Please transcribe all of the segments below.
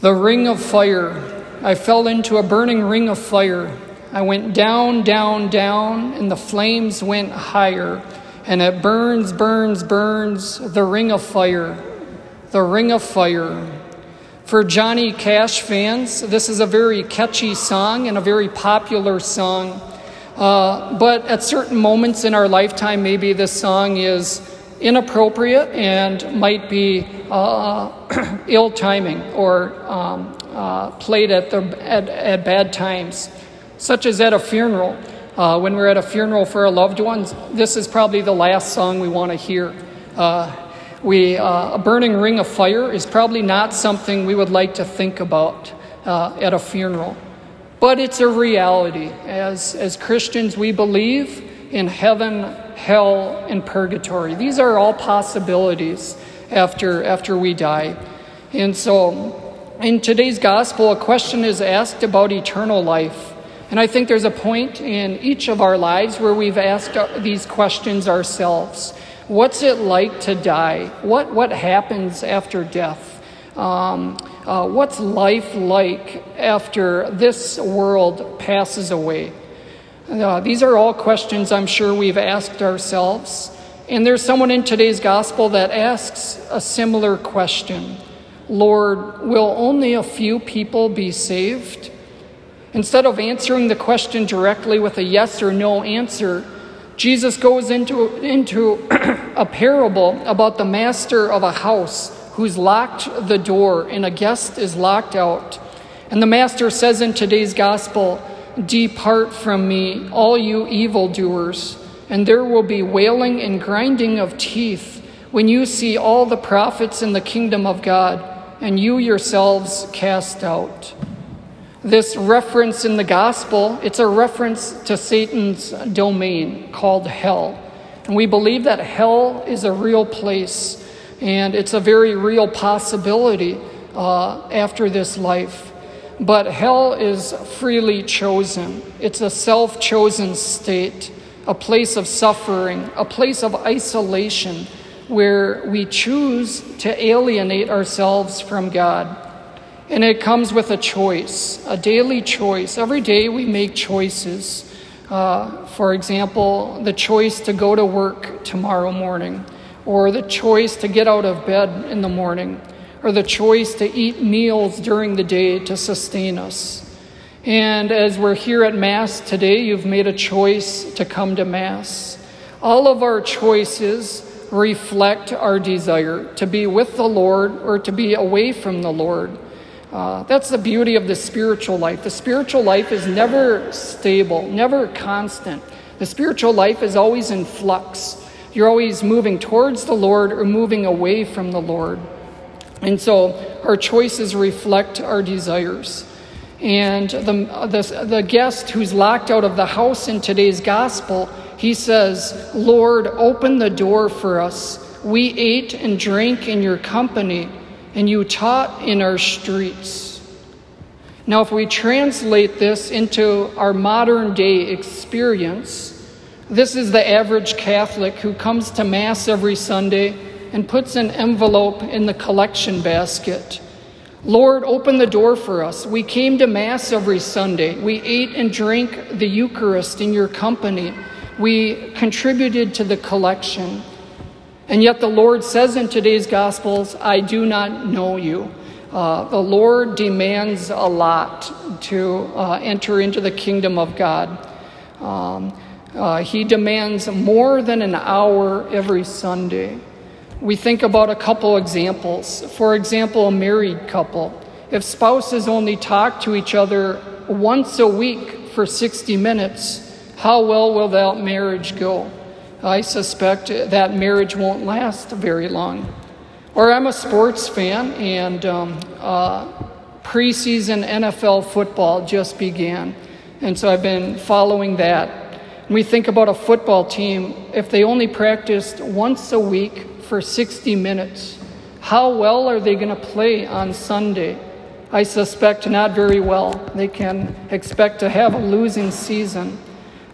The ring of fire. I fell into a burning ring of fire. I went down, down, down, and the flames went higher. And it burns, burns, burns, the ring of fire. The ring of fire. For Johnny Cash fans, this is a very catchy song and a very popular song. Uh, but at certain moments in our lifetime, maybe this song is inappropriate and might be uh, ill timing or um, uh, played at, the, at, at, bad times, such as at a funeral. Uh, when we're at a funeral for a loved one, this is probably the last song we want to hear. Uh, we, uh, a burning ring of fire is probably not something we would like to think about uh, at a funeral. But it's a reality. As, as Christians, we believe in heaven, hell, and purgatory. These are all possibilities after, after we die. And so, in today's gospel, a question is asked about eternal life. And I think there's a point in each of our lives where we've asked these questions ourselves. What's it like to die? What, what happens after death? Um, uh, what's life like after this world passes away? Uh, these are all questions I'm sure we've asked ourselves. And there's someone in today's gospel that asks a similar question Lord, will only a few people be saved? Instead of answering the question directly with a yes or no answer, Jesus goes into, into a parable about the master of a house who's locked the door and a guest is locked out. And the master says in today's gospel, Depart from me, all you evildoers, and there will be wailing and grinding of teeth when you see all the prophets in the kingdom of God, and you yourselves cast out. This reference in the gospel, it's a reference to Satan's domain called hell. And we believe that hell is a real place, and it's a very real possibility uh, after this life. But hell is freely chosen, it's a self chosen state, a place of suffering, a place of isolation where we choose to alienate ourselves from God. And it comes with a choice, a daily choice. Every day we make choices. Uh, for example, the choice to go to work tomorrow morning, or the choice to get out of bed in the morning, or the choice to eat meals during the day to sustain us. And as we're here at Mass today, you've made a choice to come to Mass. All of our choices reflect our desire to be with the Lord or to be away from the Lord. Uh, that's the beauty of the spiritual life. The spiritual life is never stable, never constant. The spiritual life is always in flux. You're always moving towards the Lord or moving away from the Lord. And so our choices reflect our desires. And the, the, the, guest who's locked out of the house in today's gospel, he says, Lord, open the door for us. We ate and drank in your company, and you taught in our streets. Now, if we translate this into our modern day experience, this is the average Catholic who comes to Mass every Sunday and puts an envelope in the collection basket. Lord, open the door for us. We came to Mass every Sunday. We ate and drank the Eucharist in your company. We contributed to the collection. And yet the Lord says in today's Gospels, I do not know you. Uh, the Lord demands a lot to uh, enter into the kingdom of God. Um, uh, he demands more than an hour every Sunday we think about a couple examples. For example, a married couple. If spouses only talk to each other once a week for 60 minutes, how well will that marriage go? I suspect that marriage won't last very long. Or I'm a sports fan, and um, uh, preseason NFL football just began. And so I've been following that. we think about a football team, if they only practiced once a week for 60 minutes. How well are they going to play on Sunday? I suspect not very well. They can expect to have a losing season.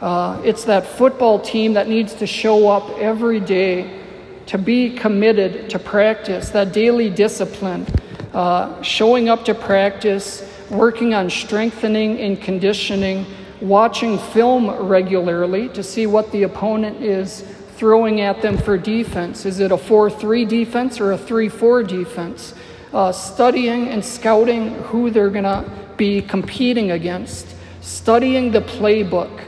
Uh, it's that football team that needs to show up every day, to be committed to practice, that daily discipline. uh, showing up to practice, working on strengthening and conditioning, watching film regularly to see what the opponent is throwing at them for defense. Is it a 4 3 defense or a 3 4 defense? Uh, studying and scouting who they're going to be competing against, studying the playbook.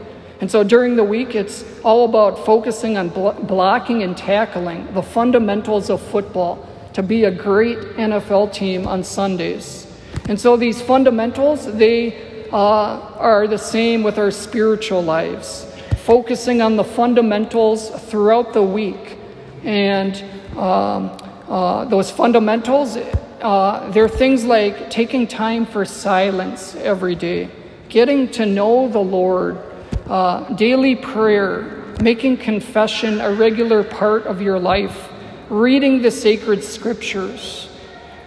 And so during the week, it's all about focusing on blo- blocking and tackling, the fundamentals of football, to be a great NFL team on Sundays. And so these fundamentals, they uh, are the same with our spiritual lives, focusing on the fundamentals throughout the week. And um, uh, those fundamentals, uh, they're things like taking time for silence every day, getting to know the Lord, uh, daily prayer, making confession a regular part of your life, reading the sacred scriptures.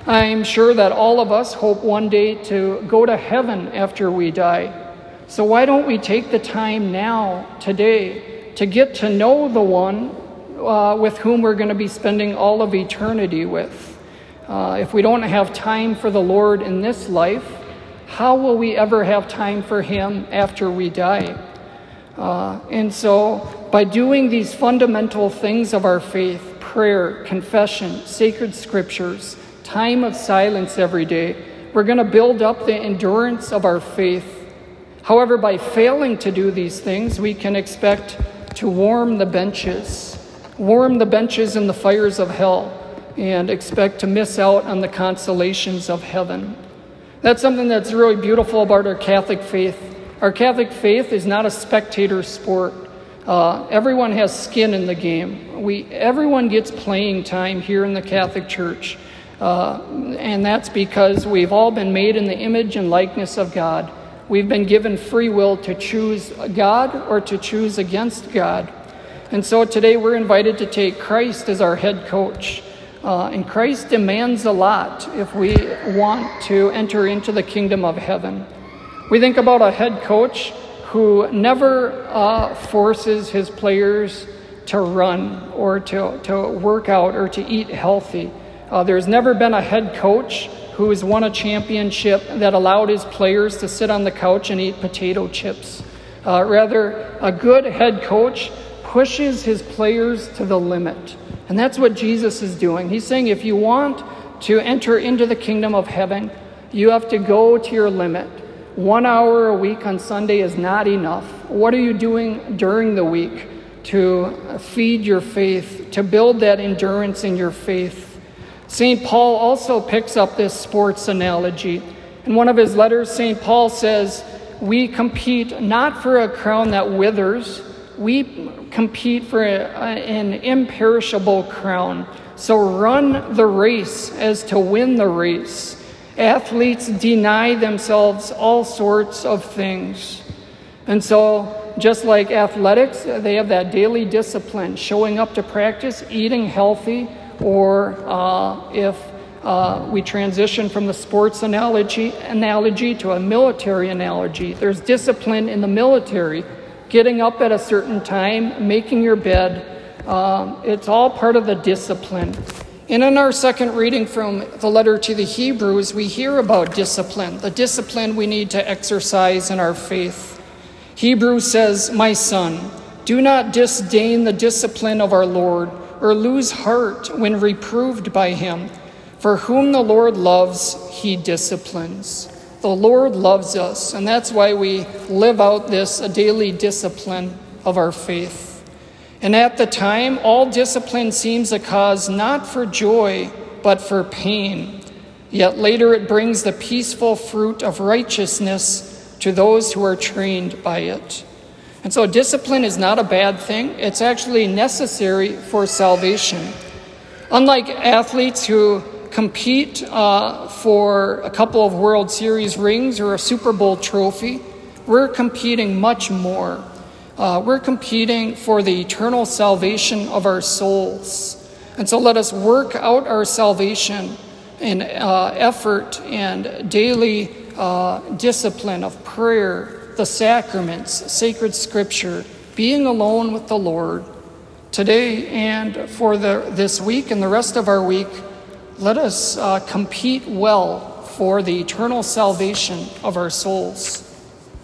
I'm sure that all of us hope one day to go to heaven after we die. So, why don't we take the time now, today, to get to know the one uh, with whom we're going to be spending all of eternity with? Uh, if we don't have time for the Lord in this life, how will we ever have time for Him after we die? Uh, and so, by doing these fundamental things of our faith prayer, confession, sacred scriptures, time of silence every day we're going to build up the endurance of our faith. However, by failing to do these things, we can expect to warm the benches, warm the benches in the fires of hell and expect to miss out on the consolations of heaven. That's something that's really beautiful about our Catholic faith. Our Catholic faith is not a spectator sport. Uh, everyone has skin in the game. We, everyone gets playing time here in the Catholic Church. Uh, and that's because we've all been made in the image and likeness of God. We've been given free will to choose God or to choose against God. And so today we're invited to take Christ as our head coach. Uh, and Christ demands a lot if we want to enter into the kingdom of heaven. We think about a head coach who never uh, forces his players to run or to, to work out or to eat healthy. Uh, there's never been a head coach who has won a championship that allowed his players to sit on the couch and eat potato chips. Uh, rather, a good head coach pushes his players to the limit. And that's what Jesus is doing. He's saying if you want to enter into the kingdom of heaven, you have to go to your limit. One hour a week on Sunday is not enough. What are you doing during the week to feed your faith, to build that endurance in your faith? St. Paul also picks up this sports analogy. In one of his letters, St. Paul says, We compete not for a crown that withers we compete for a, an imperishable crown. So run the race as to win the race. Athletes deny themselves all sorts of things. And so, just like athletics, they have that daily discipline, showing up to practice, eating healthy, or uh, if uh, we transition from the sports analogy, analogy to a military analogy, there's discipline in the military getting up at a certain time, making your bed. Um, it's all part of the discipline. And in our second reading from the letter to the Hebrews, we hear about discipline, the discipline we need to exercise in our faith. Hebrews says, My son, do not disdain the discipline of our Lord, or lose heart when reproved by him. For whom the Lord loves, he disciplines. The Lord loves us, and that's why we live out this a daily discipline of our faith. And at the time, all discipline seems a cause not for joy, but for pain. Yet later it brings the peaceful fruit of righteousness to those who are trained by it. And so, discipline is not a bad thing, it's actually necessary for salvation. Unlike athletes who compete uh, for a couple of World Series rings or a Super Bowl trophy. We're competing much more. Uh, we're competing for the eternal salvation of our souls. And so let us work out our salvation in uh, effort and daily uh, discipline of prayer, the sacraments, sacred scripture, being alone with the Lord. Today and for the, this week and the rest of our week, let us uh, compete well for the eternal salvation of our souls.